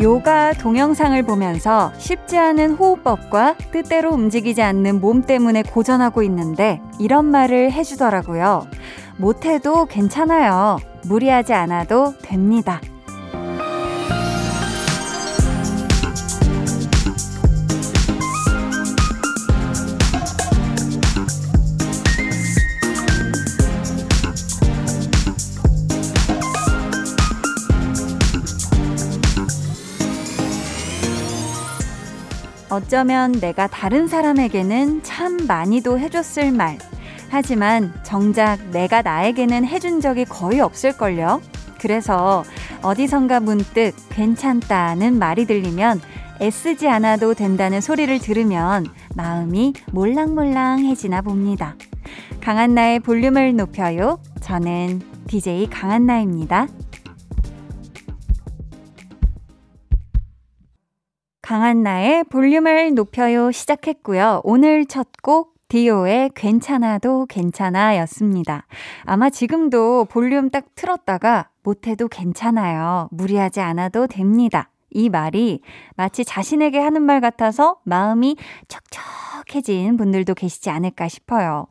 요가 동영상을 보면서 쉽지 않은 호흡법과 뜻대로 움직이지 않는 몸 때문에 고전하고 있는데 이런 말을 해주더라고요. 못해도 괜찮아요. 무리하지 않아도 됩니다. 어쩌면 내가 다른 사람에게는 참 많이도 해줬을 말. 하지만 정작 내가 나에게는 해준 적이 거의 없을걸요? 그래서 어디선가 문득 괜찮다는 말이 들리면 애쓰지 않아도 된다는 소리를 들으면 마음이 몰랑몰랑해지나 봅니다. 강한나의 볼륨을 높여요. 저는 DJ 강한나입니다. 강한나의 볼륨을 높여요 시작했고요. 오늘 첫 곡 디오의 괜찮아도 괜찮아 였습니다. 아마 지금도 볼륨 딱 틀었다가 못해도 괜찮아요. 무리하지 않아도 됩니다. 이 말이 마치 자신에게 하는 말 같아서 마음이 척척해진 분들도 계시지 않을까 싶어요.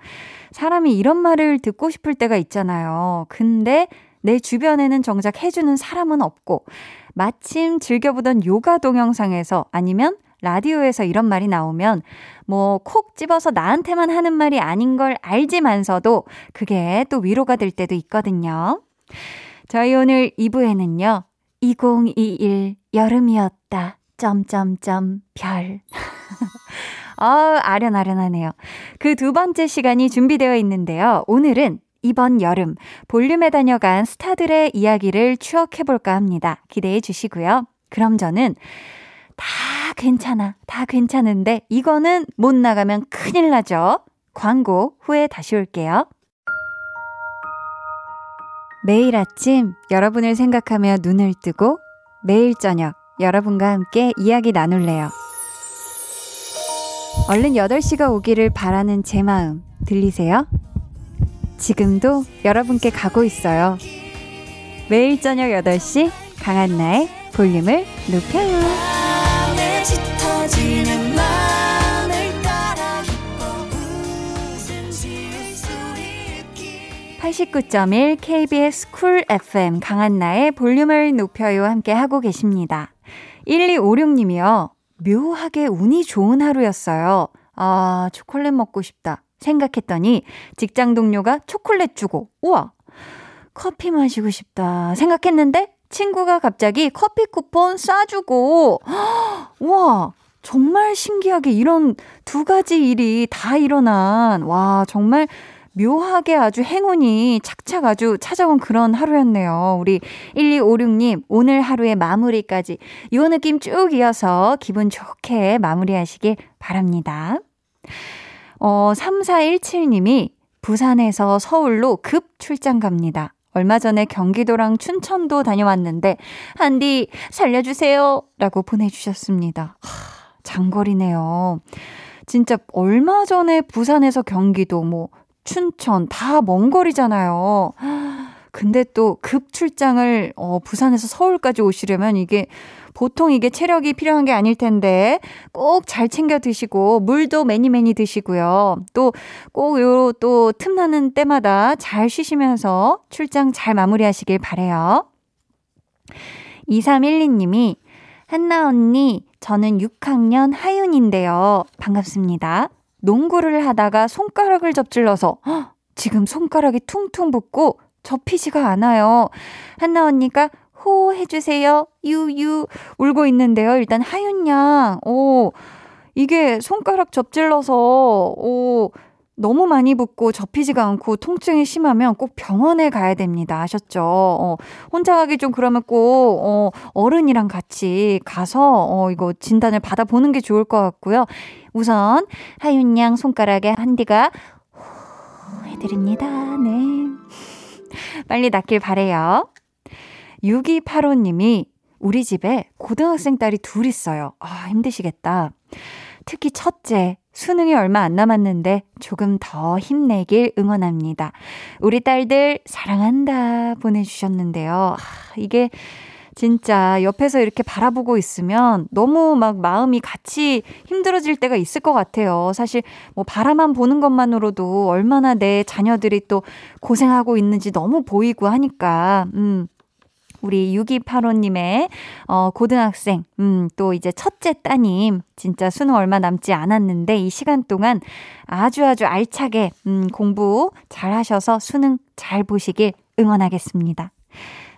사람이 이런 말을 듣고 싶을 때가 있잖아요. 근데 내 주변에는 정작 해주는 사람은 없고, 마침 즐겨보던 요가 동영상에서 아니면 라디오에서 이런 말이 나오면 뭐 콕 집어서 나한테만 하는 말이 아닌 걸 알지만서도 그게 또 위로가 될 때도 있거든요. 저희 오늘 2부에는요. 2021 여름이었다. 점점점 별. 아, 아련아련하네요. 그 두 번째 시간이 준비되어 있는데요. 오늘은 이번 여름 볼륨에 다녀간 스타들의 이야기를 추억해볼까 합니다. 기대해 주시고요. 그럼 저는 다 괜찮아, 다 괜찮은데 이거는 못 나가면 큰일 나죠. 광고 후에 다시 올게요. 매일 아침 여러분을 생각하며 눈을 뜨고 매일 저녁 여러분과 함께 이야기 나눌래요. 얼른 8시가 오기를 바라는 제 마음 들리세요? 지금도 여러분께 가고 있어요. 매일 저녁 8시 강한나의 볼륨을 높여요. 89.1 KBS 쿨 FM 강한나의 볼륨을 높여요 함께 하고 계십니다. 1256님이요. 묘하게 운이 좋은 하루였어요. 아, 초콜릿 먹고 싶다. 생각했더니 직장 동료가 초콜릿 주고, 우와! 커피 마시고 싶다. 생각했는데 친구가 갑자기 커피 쿠폰 쏴주고, 우와! 정말 신기하게 이런 두 가지 일이 다 일어난, 와, 정말 묘하게 아주 행운이 착착 아주 찾아온 그런 하루였네요. 우리 1256님, 오늘 하루의 마무리까지 요 느낌 쭉 이어서 기분 좋게 마무리하시길 바랍니다. 어, 3417님이 부산에서 서울로 급 출장 갑니다. 얼마 전에 경기도랑 춘천도 다녀왔는데, 한디 살려주세요. 라고 보내주셨습니다. 하, 장거리네요. 진짜 얼마 전에 부산에서 경기도, 뭐, 춘천, 다 먼 거리잖아요. 근데 또 급 출장을, 어, 부산에서 서울까지 오시려면 이게 보통 이게 체력이 필요한 게 아닐 텐데 꼭 잘 챙겨 드시고 물도 매니 매니 드시고요. 또 꼭 요 또 틈나는 때마다 잘 쉬시면서 출장 잘 마무리하시길 바래요. 2312님이 한나 언니 저는 6학년 하윤인데요. 반갑습니다. 농구를 하다가 손가락을 접질러서 헉, 지금 손가락이 퉁퉁 붓고 접히지가 않아요. 한나 언니가 호 해주세요. 유유 울고 있는데요. 일단 하윤 양, 오 이게 손가락 접질러서 오 너무 많이 붓고 접히지가 않고 통증이 심하면 꼭 병원에 가야 됩니다. 아셨죠? 어, 혼자 가기 좀 그러면 꼭 어, 어른이랑 같이 가서 어, 이거 진단을 받아보는 게 좋을 것 같고요. 우선 하윤 양 손가락에 한디가 호 해드립니다. 네. 빨리 낫길 바래요. 6285님이 우리 집에 고등학생 딸이 둘 있어요. 아, 힘드시겠다. 특히 첫째, 수능이 얼마 안 남았는데 조금 더 힘내길 응원합니다. 우리 딸들 사랑한다 보내주셨는데요. 아, 이게 진짜 옆에서 이렇게 바라보고 있으면 너무 막 마음이 같이 힘들어질 때가 있을 것 같아요. 사실 뭐 바라만 보는 것만으로도 얼마나 내 자녀들이 또 고생하고 있는지 너무 보이고 하니까, 음. 우리 6285님의 어, 고등학생, 음, 또 이제 첫째 따님, 진짜 수능 얼마 남지 않았는데 이 시간 동안 아주 아주 알차게, 음, 공부 잘 하셔서 수능 잘 보시길 응원하겠습니다.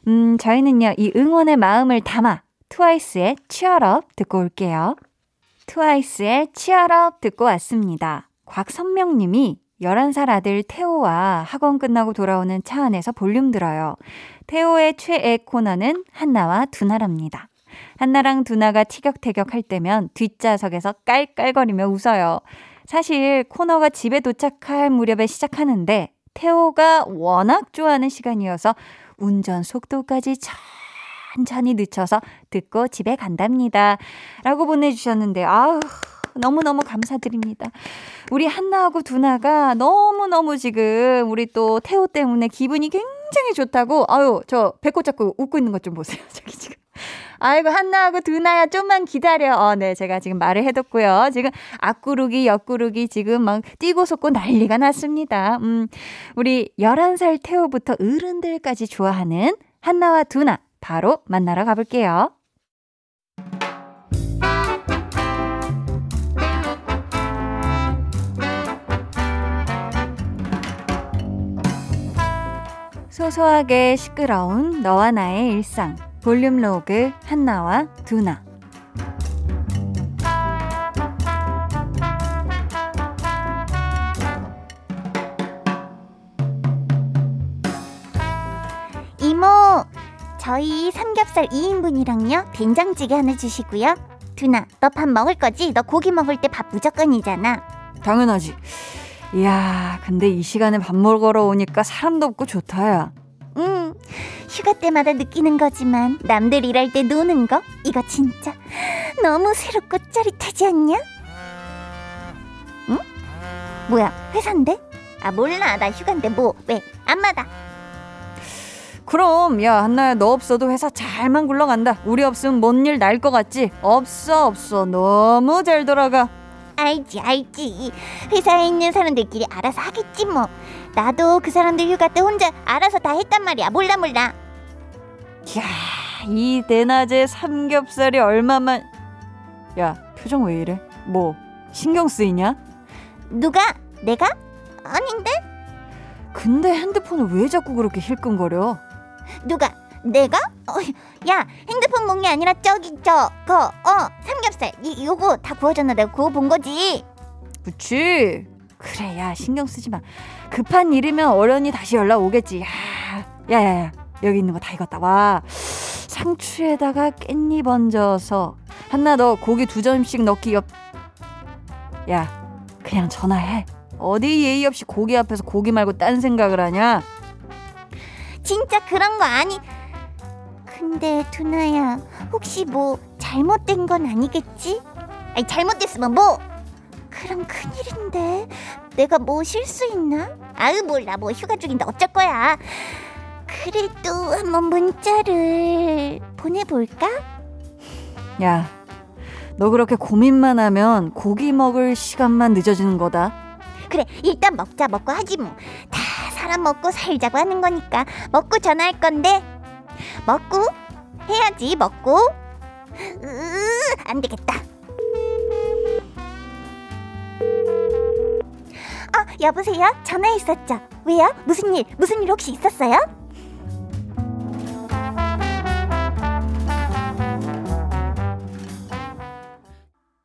음, 저희는요, 이 응원의 마음을 담아 트와이스의 치얼업 듣고 올게요. 트와이스의 치얼업 듣고 왔습니다. 곽선명 님이 11살 아들 태호와 학원 끝나고 돌아오는 차 안에서 볼륨 들어요. 태호의 최애 코너는 한나와 두나랍니다. 한나랑 두나가 티격태격 할 때면 뒷좌석에서 깔깔거리며 웃어요. 사실 코너가 집에 도착할 무렵에 시작하는데 태호가 워낙 좋아하는 시간이어서 운전 속도까지 천천히 늦춰서 듣고 집에 간답니다. 라고 보내주셨는데, 아우, 너무너무 감사드립니다. 우리 한나하고 두나가 너무너무 지금 우리 또 태호 때문에 기분이 굉장히 좋다고, 아유, 저 배꼽 잡고 웃고 있는 것 좀 보세요. 저기 지금. 아이고, 한나하고 두나야 좀만 기다려. 어, 네, 제가 지금 말을 해뒀고요. 지금 앞구르기, 옆구르기 지금 막 뛰고 솟고 난리가 났습니다. 음, 우리 11살 태호부터 어른들까지 좋아하는 한나와 두나, 바로 만나러 가볼게요. 소소하게 시끄러운 너와 나의 일상. 볼륨 로그 한나와 두나. 이모, 저희 삼겹살 2인분이랑요, 된장찌개 하나 주시고요. 두나, 너 밥 먹을 거지? 너 고기 먹을 때 밥 무조건이잖아. 당연하지. 이야, 근데 이 시간에 밥 먹으러 오니까 사람도 없고 좋다, 야. 응, 휴가 때마다 느끼는 거지만 남들 일할 때 노는 거 이거 진짜 너무 새롭고 짜릿하지 않냐? 응? 뭐야 회사인데? 아 몰라 나 휴가인데 뭐 왜안 받아? 그럼 야 한나야 너 없어도 회사 잘만 굴러간다. 우리 없으면 뭔 일 날 것 같지? 없어 없어 너무 잘 돌아가. 알지 알지. 회사에 있는 사람들끼리 알아서 하겠지 뭐. 나도 그 사람들 휴가 때 혼자 알아서 다 했단 말이야. 몰라 몰라. 이야 이 대낮에 삼겹살이 얼마만. 야 표정 왜 이래? 뭐 신경 쓰이냐? 누가? 내가? 아닌데? 근데 핸드폰을 왜 자꾸 그렇게 힐끔거려? 누가? 내가 어, 야 핸드폰 본 게 아니라 저기 저거 어 삼겹살. 이 요거 다 구워졌나 내가 구워 본 거지. 그치 그래 야 신경 쓰지 마. 급한 일이면 어련히 다시 연락 오겠지. 야 야야야. 여기 있는 거 다 익었다. 와. 상추에다가 깻잎 얹어서. 한나 너 고기 두 점씩 넣기 옆. 야 그냥 전화해. 어디 예의 없이 고기 앞에서 고기 말고 딴 생각을 하냐? 진짜 그런 거 아니 근데 두나야 혹시 뭐 잘못된 건 아니겠지? 아니 잘못됐으면 뭐 그럼 큰일인데 내가 뭐 실수했나? 아유 몰라 뭐 휴가 중인데 어쩔 거야 그래도 한번 문자를 보내볼까? 야, 너 그렇게 고민만 하면 고기 먹을 시간만 늦어지는 거다. 그래 일단 먹자 먹고 하지 뭐 다 사람 먹고 살자고 하는 거니까 먹고 전화할 건데 먹고? 해야지 먹고. 으, 안 되겠다. 아 여보세요? 전화했었죠? 왜요? 무슨 일 무슨 일 혹시 있었어요?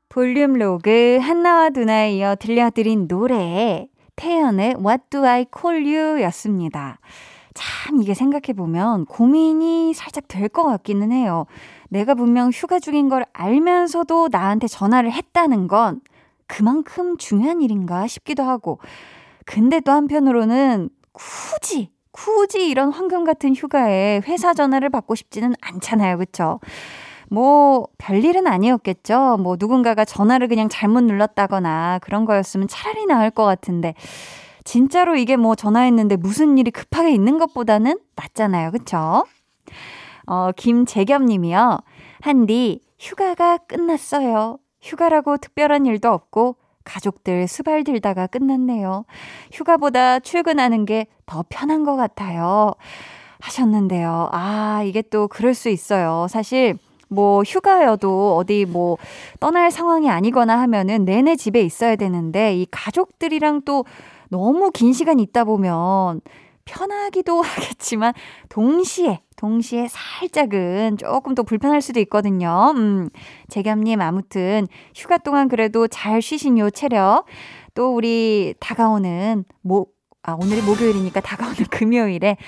볼륨 로그 한나와 두나에 이어 들려드린 노래 태연의 What Do I Call You 였습니다. 참 이게 생각해보면 고민이 살짝 될 것 같기는 해요. 내가 분명 휴가 중인 걸 알면서도 나한테 전화를 했다는 건 그만큼 중요한 일인가 싶기도 하고. 근데 또 한편으로는 굳이, 굳이 이런 황금 같은 휴가에 회사 전화를 받고 싶지는 않잖아요. 그쵸? 뭐, 별일은 아니었겠죠. 뭐, 누군가가 전화를 그냥 잘못 눌렀다거나 그런 거였으면 차라리 나을 것 같은데. 진짜로 이게 뭐 전화했는데 무슨 일이 급하게 있는 것보다는 낫잖아요. 그쵸? 어, 김재겸 님이요. 한디, 휴가가 끝났어요. 휴가라고 특별한 일도 없고, 가족들 수발 들다가 끝났네요. 휴가보다 출근하는 게 더 편한 것 같아요. 하셨는데요. 아, 이게 또 그럴 수 있어요. 사실, 뭐, 휴가여도 어디 뭐, 떠날 상황이 아니거나 하면은 내내 집에 있어야 되는데, 이 가족들이랑 또 너무 긴 시간 있다 보면 편하기도 하겠지만, 동시에 동시에 살짝은 조금 더 불편할 수도 있거든요. 음, 재겸님, 아무튼 휴가 동안 그래도 잘 쉬신 요 체력. 또 우리 다가오는 목, 아, 오늘이 목요일이니까 다가오는 금요일에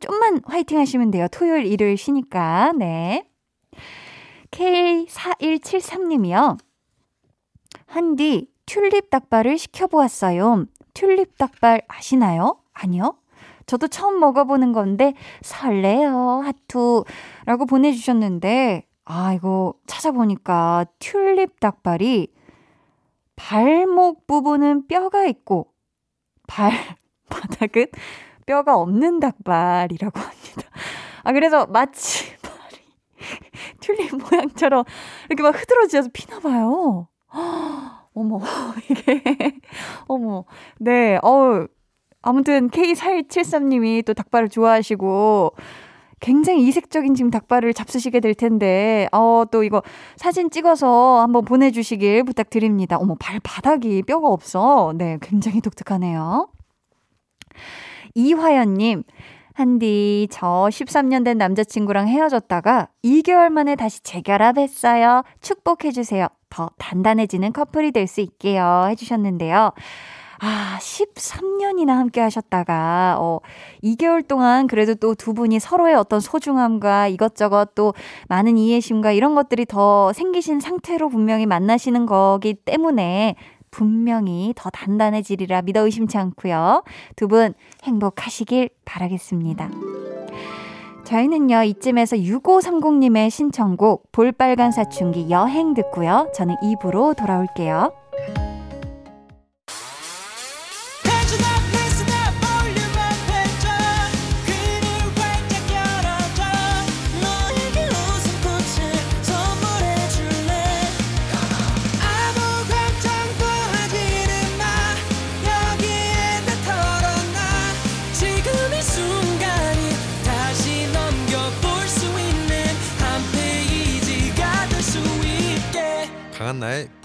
좀만 화이팅 하시면 돼요. 토요일, 일요일 쉬니까. 네. K4173님이요. 한디, 튤립 닭발을 시켜보았어요. 튤립 닭발 아시나요? 아니요? 저도 처음 먹어보는 건데 설레요 하투라고 보내주셨는데 아 이거 찾아보니까 튤립 닭발이 발목 부분은 뼈가 있고 발 바닥은 뼈가 없는 닭발이라고 합니다. 아 그래서 마치 발이 튤립 모양처럼 이렇게 막 흐드러져서 피나 봐요. 어머 이게 어머 네 어우 아무튼 K4173님이 또 닭발을 좋아하시고 굉장히 이색적인 지금 닭발을 잡수시게 될 텐데, 어, 또 이거 사진 찍어서 한번 보내주시길 부탁드립니다. 어머, 발바닥이 뼈가 없어. 네, 굉장히 독특하네요. 이화연님, 한디, 저 13년 된 남자친구랑 헤어졌다가 2개월 만에 다시 재결합했어요. 축복해주세요. 더 단단해지는 커플이 될 수 있게요. 해주셨는데요. 아, 13년이나 함께 하셨다가, 어, 2개월 동안 그래도 또 두 분이 서로의 어떤 소중함과 이것저것 또 많은 이해심과 이런 것들이 더 생기신 상태로 분명히 만나시는 거기 때문에 분명히 더 단단해지리라 믿어 의심치 않고요. 두 분 행복하시길 바라겠습니다. 저희는요, 이쯤에서 6530님의 신청곡 볼빨간 사춘기 여행 듣고요. 저는 입으로 돌아올게요.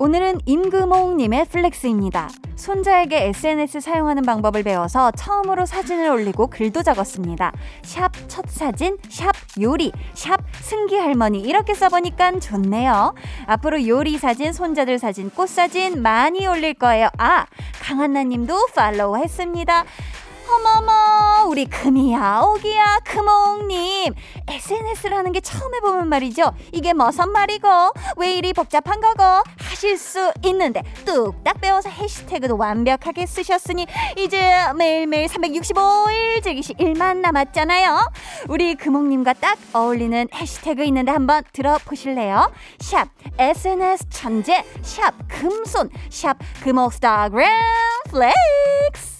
오늘은 임금옥님의 flex입니다. 손자에게 SNS 사용하는 방법을 배워서 처음으로 사진을 올리고 글도 적었습니다. 샵 첫 사진, 샵 요리, 샵 승기 할머니 이렇게 써보니까 좋네요. 앞으로 요리 사진, 손자들 사진, 꽃 사진 많이 올릴 거예요. 아, 강한나님도 팔로우 했습니다. 어머머 우리 금이야 오기야 금옥님. SNS라는 게 처음 해보면 말이죠. 이게 무슨 말이고 왜 이리 복잡한 거고 하실 수 있는데 뚝딱 배워서 해시태그도 완벽하게 쓰셨으니 이제 매일매일 365일 즐기실 일만 남았잖아요. 우리 금옥님과 딱 어울리는 해시태그 있는데 한번 들어보실래요? sharp SNS 천재 sharp 금손 sharp 금옥스타그램 flex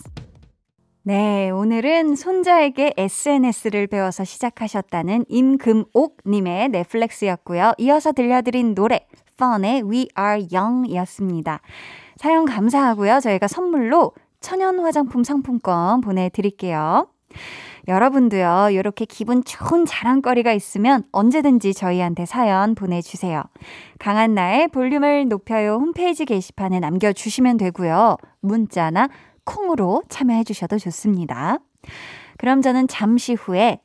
네, 오늘은 손자에게 SNS를 배워서 시작하셨다는 임금옥님의 네 flex였고요. 이어서 들려드린 노래, 펀의 We Are Young 이었습니다. 사연 감사하고요. 저희가 선물로 천연 화장품 상품권 보내드릴게요. 여러분도요, 이렇게 기분 좋은 자랑거리가 있으면 언제든지 저희한테 사연 보내주세요. 강한 나의 볼륨을 높여요 홈페이지 게시판에 남겨주시면 되고요. 문자나 콩으로 참여해 주셔도 좋습니다. 그럼 저는 잠시 후에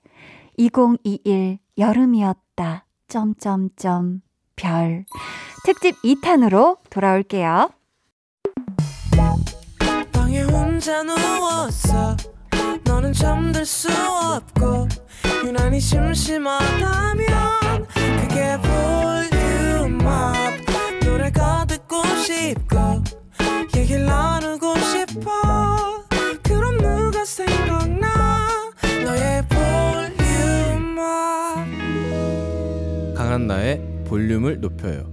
2021 여름이었다. 점점점 별 특집 2탄으로 돌아올게요. 너는 잠들 수 없고 유난히 심심하다면 그게 볼 볼륨을 높여요.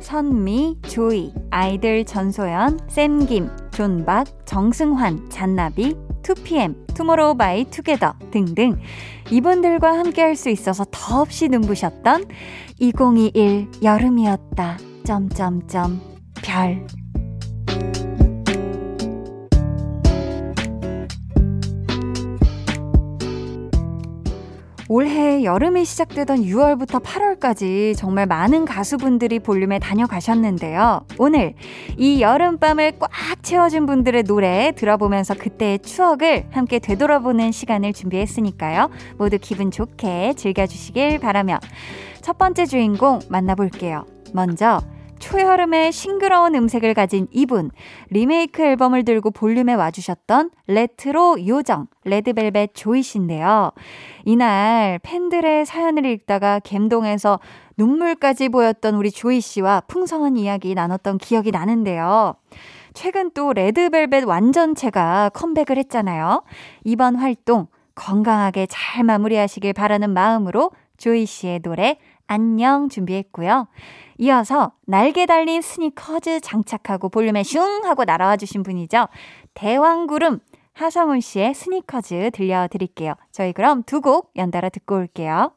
선미, 조이, 아이들 전소연, 샘김, 존박, 정승환, 잔나비, 2PM, 투모로우 바이 투게더 등등 이분들과 함께 할 수 있어서 더없이 눈부셨던 2021 여름이었다. 점점점 별 올해 여름이 시작되던 6월부터 8월까지 정말 많은 가수분들이 볼륨에 다녀가셨는데요. 오늘 이 여름밤을 꽉 채워준 분들의 노래 들어보면서 그때의 추억을 함께 되돌아보는 시간을 준비했으니까요. 모두 기분 좋게 즐겨주시길 바라며 첫 번째 주인공 만나볼게요. 먼저 초여름의 싱그러운 음색을 가진 이분, 리메이크 앨범을 들고 볼륨에 와주셨던 레트로 요정, 레드벨벳 조이 씨인데요. 이날 팬들의 사연을 읽다가 갬동에서 눈물까지 보였던 우리 조이 씨와 풍성한 이야기 나눴던 기억이 나는데요. 최근 또 레드벨벳 완전체가 컴백을 했잖아요. 이번 활동 건강하게 잘 마무리하시길 바라는 마음으로 조이 씨의 노래 안녕 준비했고요. 이어서 날개 달린 스니커즈 장착하고 볼륨에 슝 하고 날아와 주신 분이죠. 대왕구름 하성훈 씨의 스니커즈 들려드릴게요. 저희 그럼 두 곡 연달아 듣고 올게요.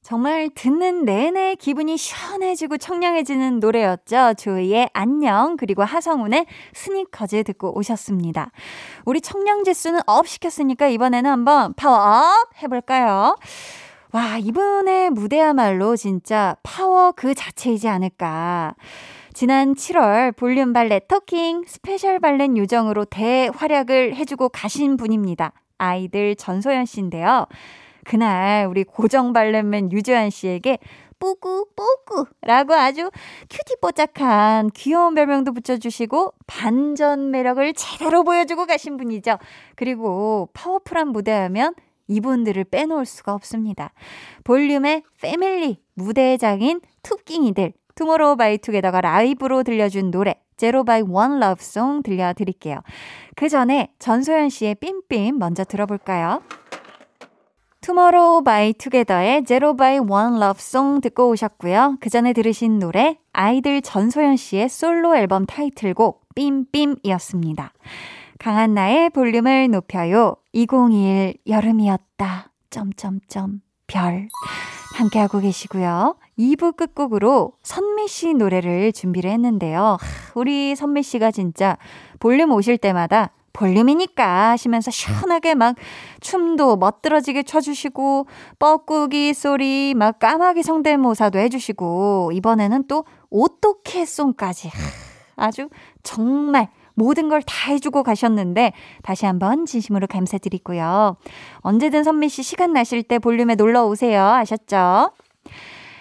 정말 듣는 내내 기분이 시원해지고 청량해지는 노래였죠. 조이의 안녕 그리고 하성운의 스니커즈 듣고 오셨습니다. 우리 청량 지수는 up 시켰으니까 이번에는 한번 파워업 해볼까요? 와, 이분의 무대야말로 진짜 파워 그 자체이지 않을까. 지난 7월 볼륨 valet talking 스페셜 발렛 요정으로 대활약을 해주고 가신 분입니다. 아이들 전소연 씨인데요. 그날 우리 고정 valet man 유재환 씨에게 뿌꾸 뿌꾸라고 아주 cutie뽀짝한 귀여운 별명도 붙여주시고 반전 매력을 제대로 보여주고 가신 분이죠. 그리고 파워풀한 무대하면 이분들을 빼놓을 수가 없습니다. 볼륨의 패밀리 무대의 장인 투깅이들 투모로우 바이 투게더가 라이브로 들려준 노래 zero by one love song 들려드릴게요. 그 전에 전소연 씨의 삠삠 먼저 들어볼까요? 투모로우 바이 투게더의 zero by one love song 듣고 오셨고요. 그 전에 들으신 노래 아이들 전소연 씨의 솔로 앨범 타이틀곡 삠삠이었습니다. 강한 나의 볼륨을 높여요. 2021 여름이었다. 점점점 별 함께하고 계시고요. 2부 끝곡으로 선미 씨 노래를 준비를 했는데요. 우리 선미 씨가 진짜 볼륨 오실 때마다 볼륨이니까 하시면서 시원하게 막 춤도 멋들어지게 춰주시고 뻐꾸기 소리 막 까마귀 성대모사도 해주시고 이번에는 또 어떻게 송까지 아주 정말 모든 걸 다 해주고 가셨는데 다시 한번 진심으로 감사드리고요. 언제든 선미 씨 시간 나실 때 볼륨에 놀러 오세요. 아셨죠?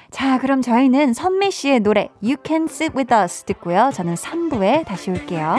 자, 그럼 저희는 선미 씨의 노래 You Can Sit With Us 듣고요. 저는 3부에 다시 올게요.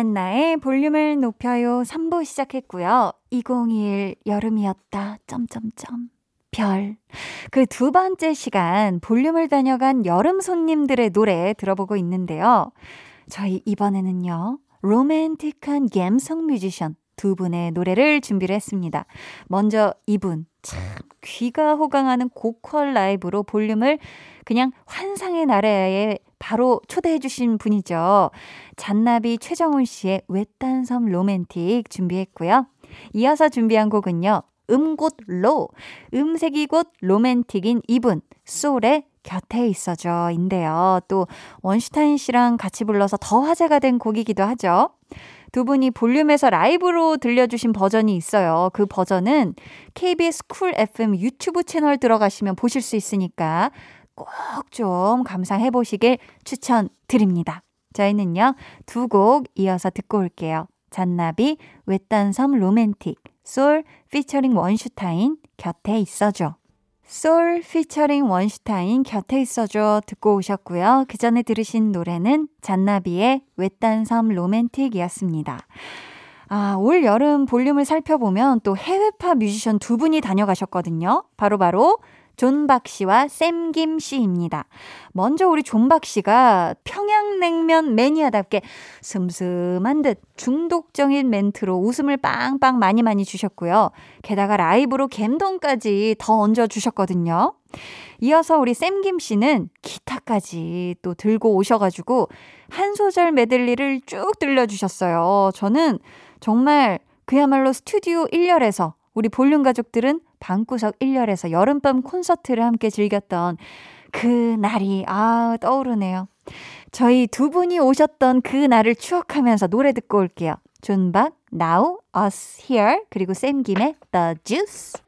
강한나의 볼륨을 높여요 3부 시작했고요. 2021 여름이었다. 점점점. 별. 그 두 번째 시간 볼륨을 다녀간 여름 손님들의 노래 들어보고 있는데요. 저희 이번에는요. 로맨틱한 갬성 뮤지션 두 분의 노래를 준비를 했습니다. 먼저 이분 참 귀가 호강하는 고퀄 라이브로 볼륨을 그냥 환상의 나라에 바로 초대해 주신 분이죠. 잔나비 최정훈 씨의 외딴 섬 로맨틱 준비했고요. 이어서 준비한 곡은요. 음곧로, 음색이 곧 로맨틱인 이분, 쏠의 곁에 있어줘 인데요. 또 원슈타인 씨랑 같이 불러서 더 화제가 된 곡이기도 하죠. 두 분이 볼륨에서 라이브로 들려주신 버전이 있어요. 그 버전은 KBS 쿨 FM 유튜브 채널 들어가시면 보실 수 있으니까 꼭 좀 감상해 보시길 추천드립니다. 저희는요, 두 곡 이어서 듣고 올게요. 잔나비, 외딴 섬 로맨틱, 쏠, 피처링 원슈타인, 곁에 있어줘. 쏠 피처링 원슈타인 곁에 있어줘 듣고 오셨고요. 그 전에 들으신 노래는 잔나비의 외딴 섬 로맨틱이었습니다. 아, 올 여름 볼륨을 살펴보면 또 해외파 뮤지션 두 분이 다녀가셨거든요. 바로바로 바로 존박 씨와 샘김 씨입니다. 먼저 우리 존박 씨가 평양냉면 매니아답게 슴슴한 듯 중독적인 멘트로 웃음을 빵빵 많이 많이 주셨고요. 게다가 라이브로 갬동까지 더 얹어 주셨거든요. 이어서 우리 샘김 씨는 기타까지 또 들고 오셔가지고 한 소절 메들리를 쭉 들려주셨어요. 저는 정말 그야말로 스튜디오 1열에서 우리 볼륨 가족들은 방구석 1열에서 여름밤 콘서트를 함께 즐겼던 그 날이, 아, 떠오르네요. 저희 두 분이 오셨던 그 날을 추억하면서 노래 듣고 올게요. 존박, Now, Us Here, 그리고 샘김의 The Juice.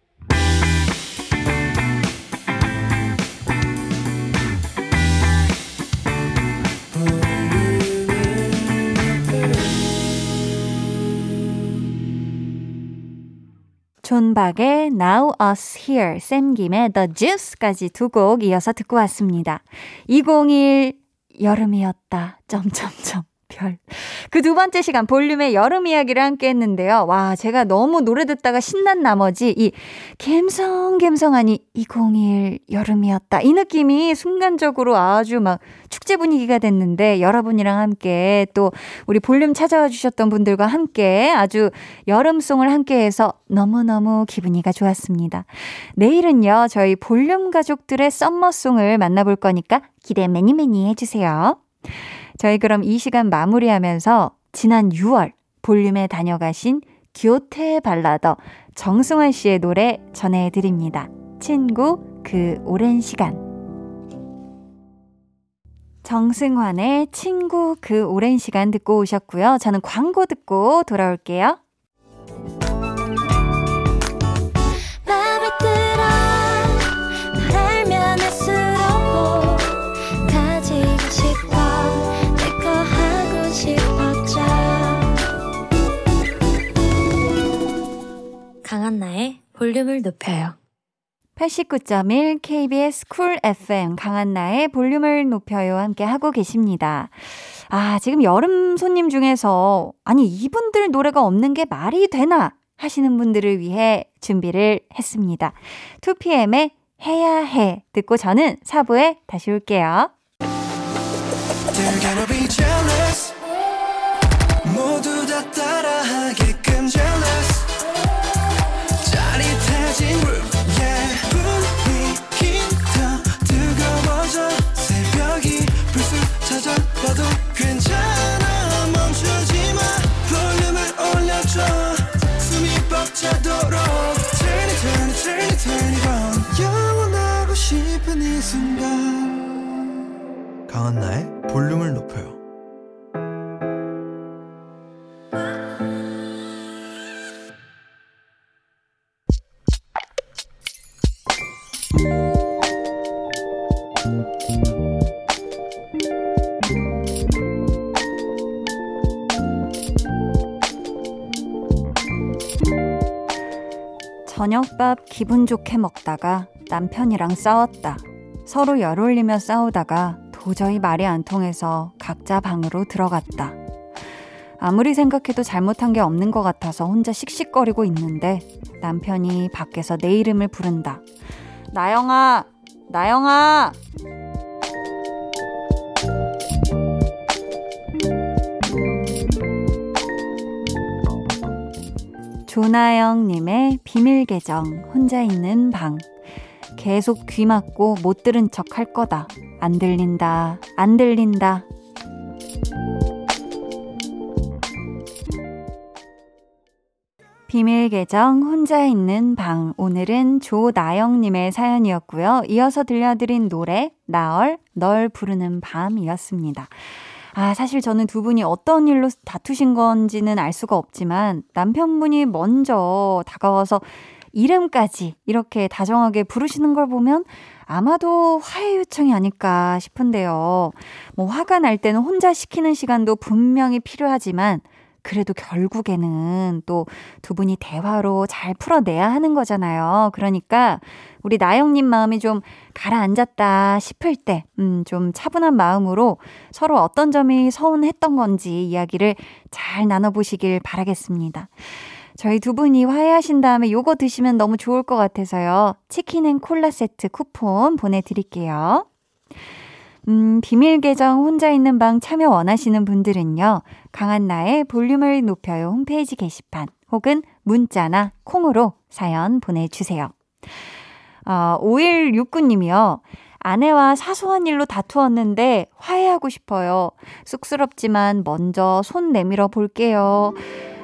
존박의 Now Us Here, 샘김의 The Juice까지 두 곡 이어서 듣고 왔습니다. 201 여름이었다. 점점점. 별. 그 두 번째 시간 볼륨의 여름 이야기를 함께 했는데요. 와, 제가 너무 노래 듣다가 신난 나머지 이 갬성갬성하니 2021 여름이었다. 이 느낌이 순간적으로 아주 막 축제 분위기가 됐는데 여러분이랑 함께 또 우리 볼륨 찾아와 주셨던 분들과 함께 아주 여름송을 함께 해서 너무너무 기분이가 좋았습니다. 내일은요, 저희 볼륨 가족들의 썸머송을 만나볼 거니까 기대 매니 매니 해주세요. 저희 그럼 이 시간 마무리하면서 지난 6월 볼륨에 다녀가신 교태 발라더 정승환 씨의 노래 전해드립니다. 친구 그 오랜 시간. 정승환의 친구 그 오랜 시간 듣고 오셨고요. 저는 광고 듣고 돌아올게요. 강한나의 볼륨을 높여요. 89.1 KBS 쿨 FM 강한나의 볼륨을 높여요 함께 하고 계십니다. 아, 지금 여름 손님 중에서 아니 이분들 노래가 없는 게 말이 되나 하시는 분들을 위해 준비를 했습니다. 2PM의 해야 해 듣고 저는 4부에 다시 올게요. 모두 다 따라하게 괜찮아 멈추지 마. 볼륨을 올려줘. 숨이 벅차도록. Turn it turn 영원하고 싶은 이 순간. 강한나의 볼륨을 높여요 저녁밥 기분 좋게 먹다가 남편이랑 싸웠다. 서로 열 올리며 싸우다가 도저히 말이 안 통해서 각자 방으로 들어갔다. 아무리 생각해도 잘못한 게 없는 것 같아서 혼자 씩씩거리고 있는데 남편이 밖에서 내 이름을 부른다. 나영아! 나영아! 조나영님의 비밀 계정, 혼자 있는 방. 계속 귀 막고 못 들은 척 할 거다. 안 들린다, 안 들린다. 비밀 계정 혼자 있는 방 오늘은 조나영님의 사연이었고요. 이어서 들려드린 노래 나얼 널 부르는 밤이었습니다. 아, 사실 저는 두 분이 어떤 일로 다투신 건지는 알 수가 없지만 남편분이 먼저 다가와서 이름까지 이렇게 다정하게 부르시는 걸 보면 아마도 화해 요청이 아닐까 싶은데요. 뭐 화가 날 때는 혼자 시키는 시간도 분명히 필요하지만 그래도 결국에는 또 두 분이 대화로 잘 풀어내야 하는 거잖아요. 그러니까 우리 나영님 마음이 좀 가라앉았다 싶을 때, 음, 좀 차분한 마음으로 서로 어떤 점이 서운했던 건지 이야기를 잘 나눠보시길 바라겠습니다. 저희 두 분이 화해하신 다음에 요거 드시면 너무 좋을 것 같아서요. 치킨 and 콜라 세트 쿠폰 보내드릴게요. 음, 비밀 계정 혼자 있는 방 참여 원하시는 분들은요. 강한나의 볼륨을 높여요 홈페이지 게시판 혹은 문자나 콩으로 사연 보내주세요. 어, 5169님이요. 아내와 사소한 일로 다투었는데 화해하고 싶어요. 쑥스럽지만 먼저 손 내밀어 볼게요.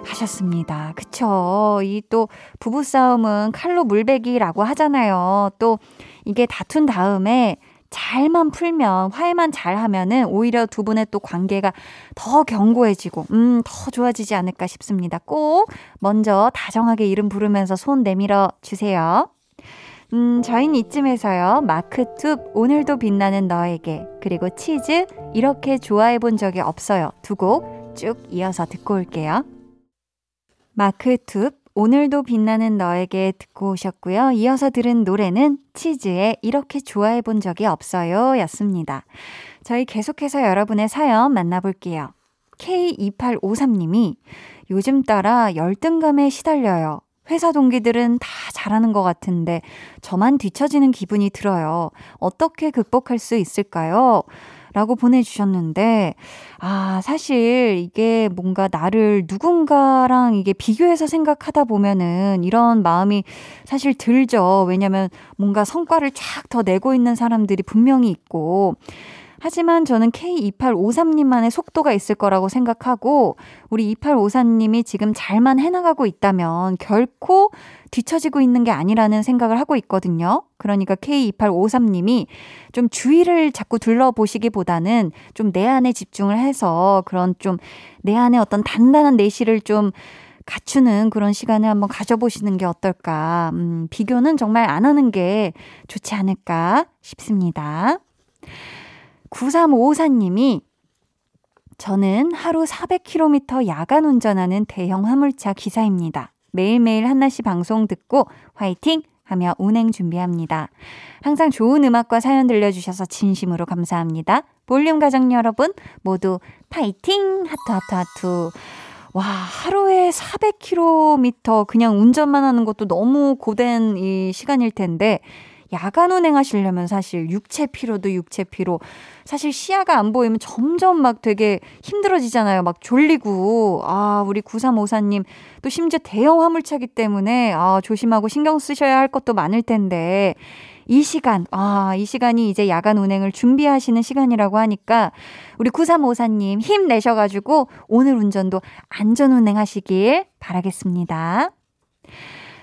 하셨습니다. 그쵸. 이 또 부부싸움은 칼로 물베기라고 하잖아요. 또 이게 다툰 다음에 잘만 풀면, 화해만 잘 하면은 오히려 두 분의 또 관계가 더 견고해지고, 음, 더 좋아지지 않을까 싶습니다. 꼭 먼저 다정하게 이름 부르면서 손 내밀어 주세요. 음, 저희는 이쯤에서요, 마크툽, 오늘도 빛나는 너에게, 그리고 치즈, 이렇게 좋아해 본 적이 없어요. 두 곡 쭉 이어서 듣고 올게요. 마크툽, 오늘도 빛나는 너에게 듣고 오셨고요. 이어서 들은 노래는 치즈의 이렇게 좋아해 본 적이 없어요 였습니다. 저희 계속해서 여러분의 사연 만나볼게요. K2853님이 요즘 따라 열등감에 시달려요. 회사 동기들은 다 잘하는 것 같은데 저만 뒤처지는 기분이 들어요. 어떻게 극복할 수 있을까요? 라고 보내주셨는데, 아, 사실 이게 뭔가 나를 누군가랑 이게 비교해서 생각하다 보면은 이런 마음이 사실 들죠. 왜냐면 뭔가 성과를 쫙 더 내고 있는 사람들이 분명히 있고, 하지만 저는 K2853님만의 속도가 있을 거라고 생각하고, 우리 2854님이 지금 잘만 해나가고 있다면 결코 뒤처지고 있는 게 아니라는 생각을 하고 있거든요. 그러니까 K2853님이 좀 주위를 자꾸 둘러보시기보다는 좀 내 안에 집중을 해서 그런 좀 내 안에 어떤 단단한 내실을 좀 갖추는 그런 시간을 한번 가져보시는 게 어떨까. 음, 비교는 정말 안 하는 게 좋지 않을까 싶습니다. 9354님이 저는 하루 400km 야간 운전하는 대형 화물차 기사입니다. 매일매일 한나씨 방송 듣고 화이팅! 하며 운행 준비합니다. 항상 좋은 음악과 사연 들려주셔서 진심으로 감사합니다. 볼륨 가족 여러분 모두 파이팅! 하트 하트 하트. 와, 하루에 400km 그냥 운전만 하는 것도 너무 고된 이 시간일 텐데 야간 운행하시려면 사실 육체 피로도 육체 피로. 사실 시야가 안 보이면 점점 막 되게 힘들어지잖아요. 막 졸리고. 아, 우리 9354님. 또 심지어 대형 화물차기 때문에 아, 조심하고 신경 쓰셔야 할 것도 많을 텐데. 이 시간, 아, 이 시간이 이제 야간 운행을 준비하시는 시간이라고 하니까 우리 9354님 힘내셔가지고 오늘 운전도 안전 운행하시길 바라겠습니다.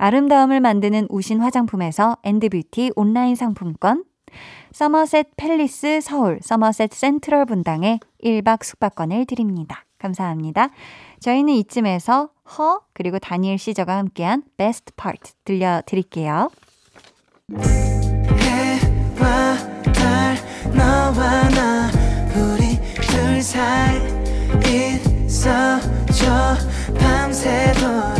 아름다움을 만드는 우신 화장품에서 엔드뷰티 온라인 상품권, 서머셋 팰리스 서울 서머셋 센트럴 분당에 1박 숙박권을 드립니다. 감사합니다. 저희는 이쯤에서 허 그리고 다니엘 시저가 함께한 베스트 파트 들려드릴게요. 밤새도록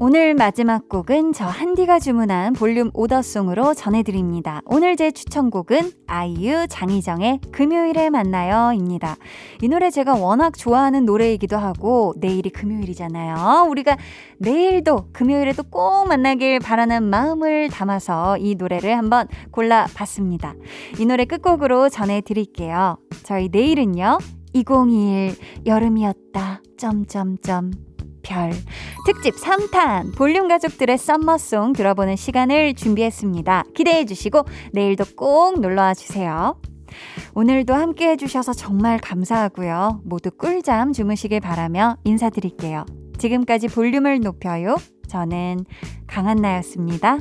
오늘 마지막 곡은 저 한디가 주문한 볼륨 오더송으로 전해드립니다. 오늘 제 추천곡은 아이유 장희정의 금요일에 만나요입니다. 이 노래 제가 워낙 좋아하는 노래이기도 하고 내일이 금요일이잖아요. 우리가 내일도 금요일에도 꼭 만나길 바라는 마음을 담아서 이 노래를 한번 골라봤습니다. 이 노래 끝곡으로 전해드릴게요. 저희 내일은요. 2021 여름이었다. 점점점 별 특집 3탄 볼륨 가족들의 썸머송 들어보는 시간을 준비했습니다. 기대해 주시고 내일도 꼭 놀러와 주세요. 오늘도 함께 해주셔서 정말 감사하고요. 모두 꿀잠 주무시길 바라며 인사드릴게요. 지금까지 볼륨을 높여요. 저는 강한나였습니다.